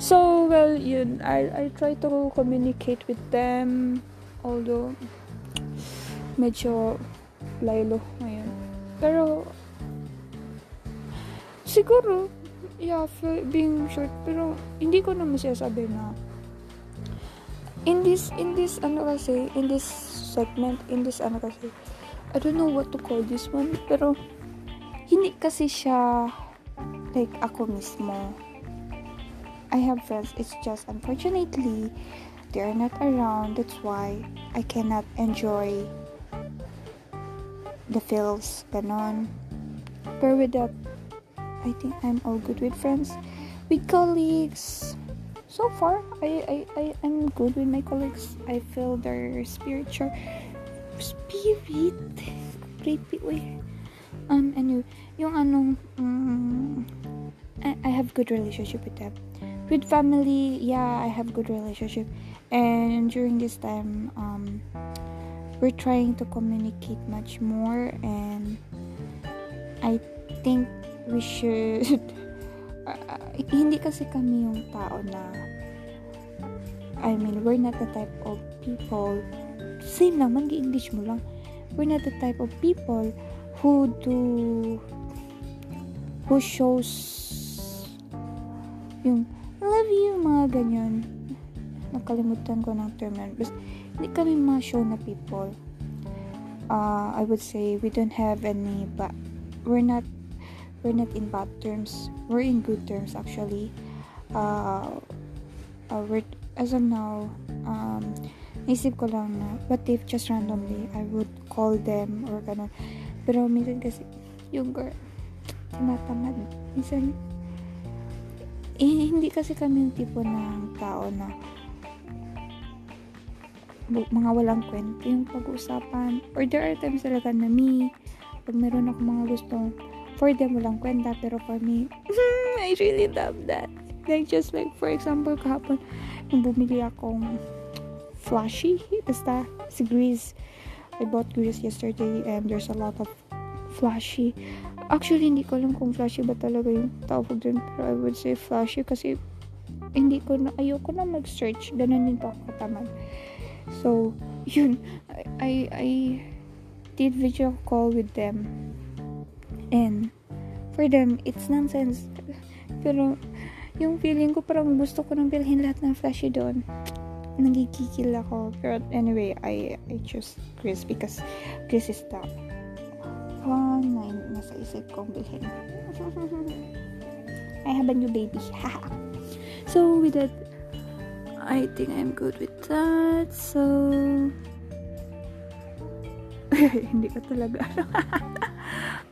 So, well, yun, I, I try to communicate with them, although, medyo laylo ngayon. Pero, siguro, yeah, being short, pero hindi ko naman siya sabi na in this in this ano kasi in this segment in this ano kasi I don't know what to call this one pero hindi kasi siya like ako mismo. I have friends it's just unfortunately they're not around that's why I cannot enjoy the feels ganon. Pero with that I think I'm all good with friends with colleagues so far I, I, I I'm good with my colleagues. I feel their spiritual spirit creepy way. Um anyway yung anong um, I, I have good relationship with them. With family yeah I have good relationship. And during this time um we're trying to communicate much more. And I think we should uh, hindi kasi kami yung tao na I mean, we're not the type of people same lang, mag-English mo lang. We're not the type of people who do who shows yung love you, mga ganyan. Nakalimutan ko ng term na basta hindi kami mga show na people. Uh, I would say we don't have any but we're not we're not in bad terms. We're in good terms actually. Uh, uh we're as of now um naisip ko lang na what if just randomly I would call them or ganun. Pero minsan kasi yung girl tinatamad. Minsan eh, hindi kasi kami yung tipo ng tao na mga walang kwento yung pag-uusapan. Or there are times talaga na me pag meron ako mga gusto for them walang kwenta pero for me I really love that. Like just like for example kahapon nung bumili akong flashy basta si Grease. I bought Grease yesterday and there's a lot of flashy. Actually hindi ko alam kung flashy ba talaga yung tawag dun pero I would say flashy kasi hindi ko na ayoko na mag-search. Ganun din po ako katamad. So yun. I, I, I did video call with them And, for them, it's nonsense. Pero, yung feeling ko parang gusto ko nang bilhin lahat ng flashy doon. Nagigigil ako. Pero anyway, I, I choose Chris because Chris is the one na nasa isip kong bilhin. I have a new baby. so, with that, I think I'm good with that. So, hindi ka talaga.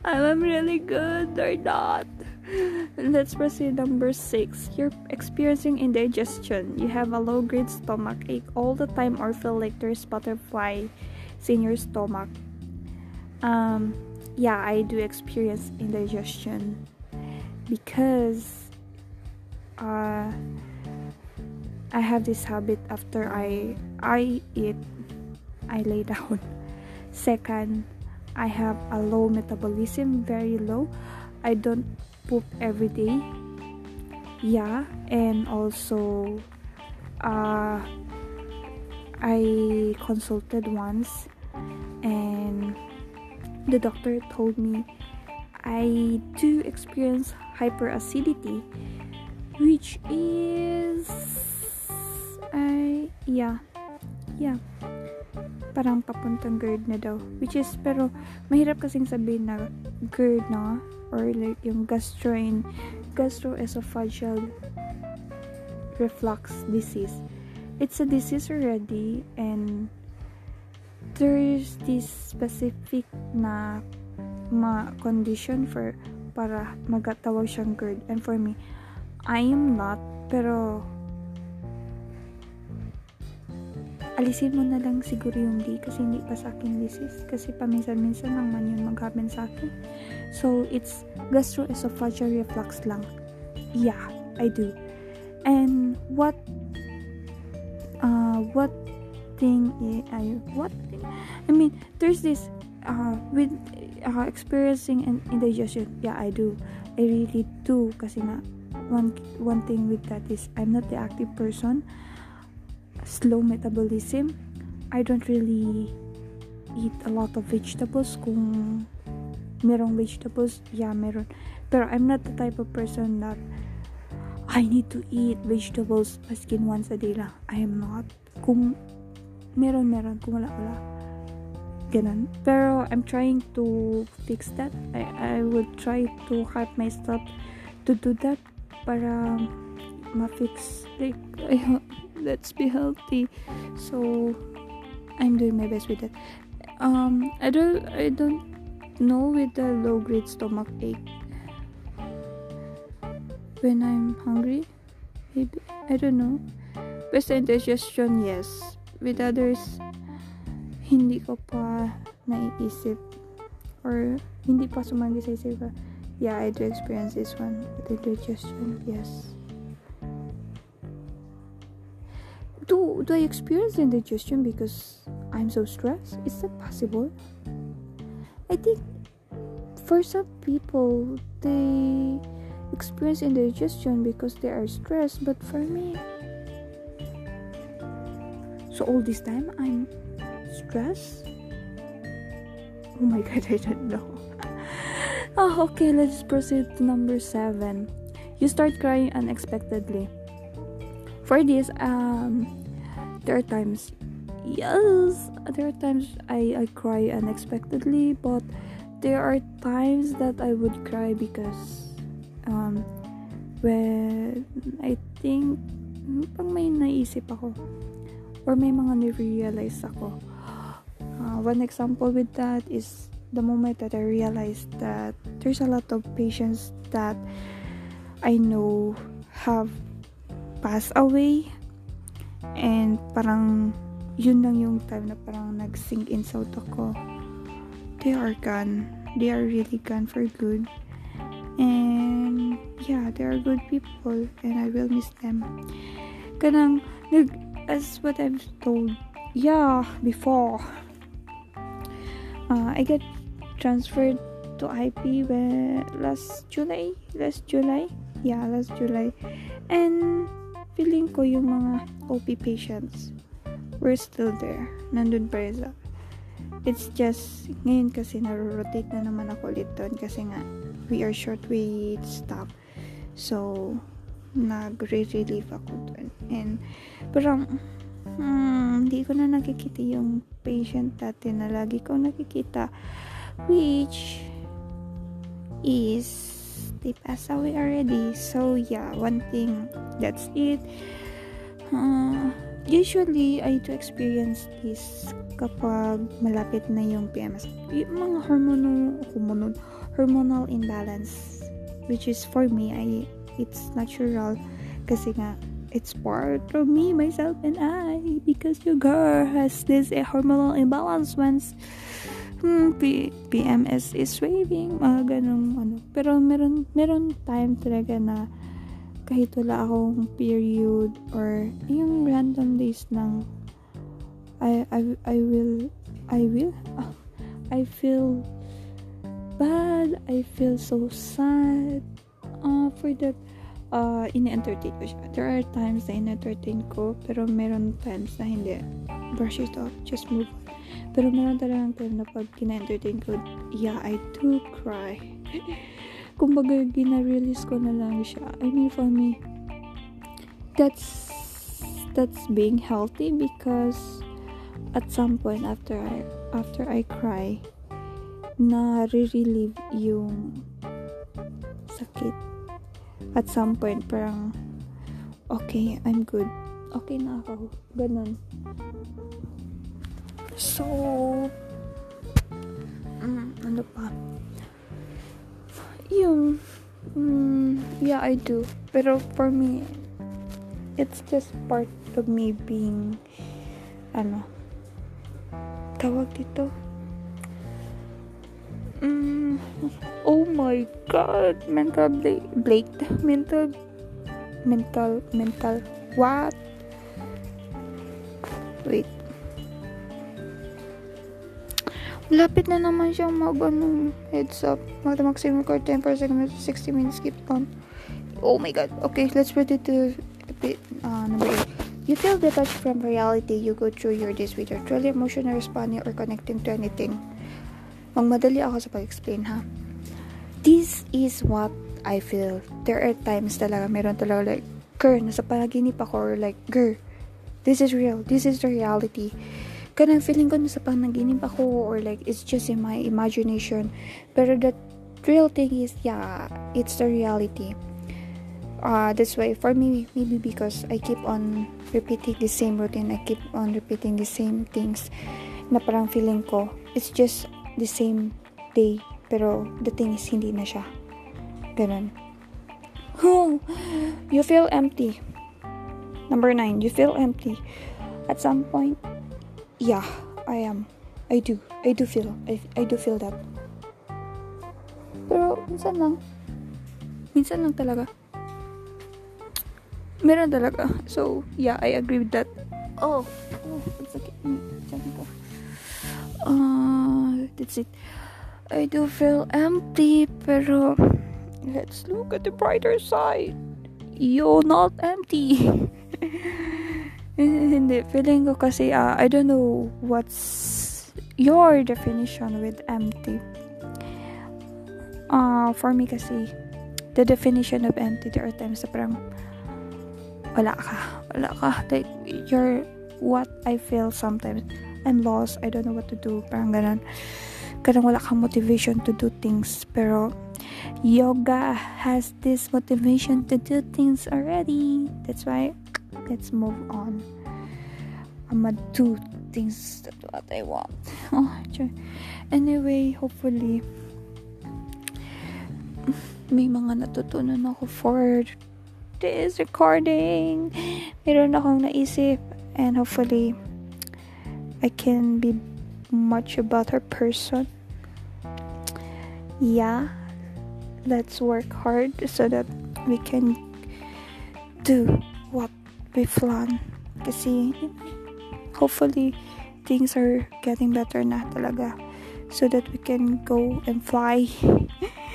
I'm really good or not. Let's proceed number six. You're experiencing indigestion. You have a low grade stomach ache all the time or feel like there's butterflies in your stomach. Um, yeah, I do experience indigestion because uh, I have this habit after I I eat I lay down. Second, I have a low metabolism, very low. I don't poop every day. Yeah, and also uh, I consulted once and the doctor told me I do experience hyperacidity which is I yeah yeah parang papuntang GERD na daw. Which is pero mahirap kasing sabihin na GERD na or like yung gastroin gastroesophageal reflux disease. It's a disease already and there's this specific na ma condition for para magatawag siyang GERD and for me I am not pero alisin mo na lang siguro yung D kasi hindi pa sa akin disease kasi paminsan-minsan lang man yun mag-happen sa akin. So it's gastroesophageal reflux lang. Yeah I do. And what uh what thing I what thing? I mean there's this uh with uh, experiencing an indigestion. Yeah I do. I really do kasi nga one one thing with that is I'm not the active person slow metabolism I don't really eat a lot of vegetables kung merong vegetables yeah meron pero I'm not the type of person that I need to eat vegetables maskin once a day lang I am not. Kung meron meron. Kung wala wala. Ganun. Pero I'm trying to fix that. I, I would try to help myself to do that para ma-fix like let's be healthy. So I'm doing my best with that um I don't I don't know with the low grade stomach ache. When I'm hungry maybe I don't know. Best indigestion yes. With others hindi ko pa naiisip or hindi pa sumagi sa isip yeah i do experience this one. The digestion yes do i experience indigestion because i'm so stressed is that possible i think for some people they experience indigestion because they are stressed but for me so all this time i'm stressed oh my god i don't know Oh, okay, let's proceed to number seven. You start crying unexpectedly. For this, um, there are times, yes, there are times I, I cry unexpectedly, but there are times that I would cry because, um, when I think, pang may naisip ako, or may mga ni-realize ako. Uh, one example with that is the moment that I realized that there's a lot of patients that I know have passed away and parang yun lang yung time na parang nag-sink in sa utak ko. They are gone. They are really gone for good. And yeah they are good people and I will miss them. Kanang nag as what I've told yeah before. Uh, I get transferred to IP when last July, last July, yeah, last July, and feeling ko yung mga OP patients were still there. Nandun pa rin sa It's just, ngayon kasi naro-rotate na naman ako ulit doon kasi nga, we are short with staff. So, nag-relieve ako doon. And, parang, hmm, hindi ko na nakikita yung patient dati na lagi ko nakikita which is they pass away already. So yeah one thing that's it. Uh, usually I do experience this kapag malapit na yung PMS yung mga hormonal hormonal hormonal imbalance which is for me I it's natural kasi nga it's part of me myself and I because your girl has this a hormonal imbalance once hmm, P- PMS is waving, mga ganong ano. Pero meron, meron time talaga na kahit wala akong period or yung random days ng I I I will I will uh, I feel bad. I feel so sad. Uh, for that, uh, ini-entertain ko siya. There are times na in-entertain ko, pero meron times na hindi. Brush it off, just move on. Pero meron talagang time na pag kina-entertain ko, yeah, I do cry. Kumbaga, gina-release ko na lang siya. I mean, for me, that's that's being healthy because at some point after I after I cry na re-relieve yung sakit at some point parang okay I'm good okay na ako ganun so mm, ano pa. Yung mm, yeah I do. Pero for me it's just part of me being ano tawag dito? Mm, oh my god mental blade blade mental mental mental what? Wait Lapit na naman siyang mag ano, heads up. Mag maximum record time per second 60 minutes skip on. Oh my god. Okay, let's it to uh, number 8. You feel detached from reality. You go through your days with your truly emotional responding or connecting to anything. Magmadali ako sa pag-explain ha. This is what I feel. There are times talaga, meron talaga like, girl, nasa panaginip ako or like, girl, this is real. This is the reality. Kanang feeling ko nasa panaginip ako or like, it's just in my imagination. Pero the real thing is, yeah, it's the reality. Uh, this way for me maybe because I keep on repeating the same routine I keep on repeating the same things na parang feeling ko it's just the same day pero the thing is hindi na siya. Ganun. You feel empty. Number nine you feel empty. At some point yeah I am I do I do feel I, I do feel that pero minsan lang minsan lang talaga meron talaga. So, yeah, I agree with that. Oh, oh it's okay. Diyan. Uh, that's it. I do feel empty, pero let's look at the brighter side. You're not empty. Hindi, feeling ko kasi, uh, I don't know what's your definition with empty. Uh, for me kasi, the definition of empty, there are times na parang, wala ka. Wala ka. Like, you're what I feel sometimes. I'm lost. I don't know what to do. Parang ganun. Kadang wala kang motivation to do things. Pero, yoga has this motivation to do things already. That's why, let's move on. I'ma do things that what I want. Oh, anyway, hopefully, may mga natutunan ako for this recording. Meron akong naisip and hopefully I can be much a better person. Yeah, let's work hard so that we can do plan. Kasi hopefully things are getting better na talaga so that we can go and fly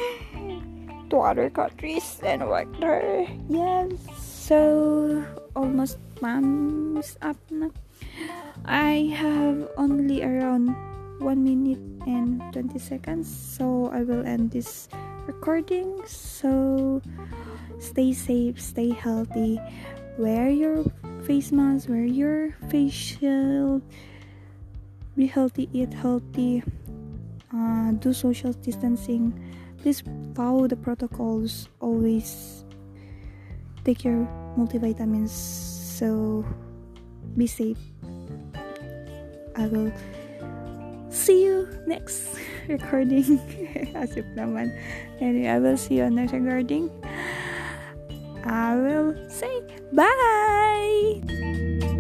to other countries and work there. Yes, so almost months up na. I have only around 1 minute and 20 seconds, so I will end this recording. So stay safe, stay healthy, wear your face mask, wear your face shield, be healthy, eat healthy, uh, do social distancing. Please follow the protocols. Always take your multivitamins. So be safe. I will see you next recording. As if naman. Anyway i will see you on next recording i will say bye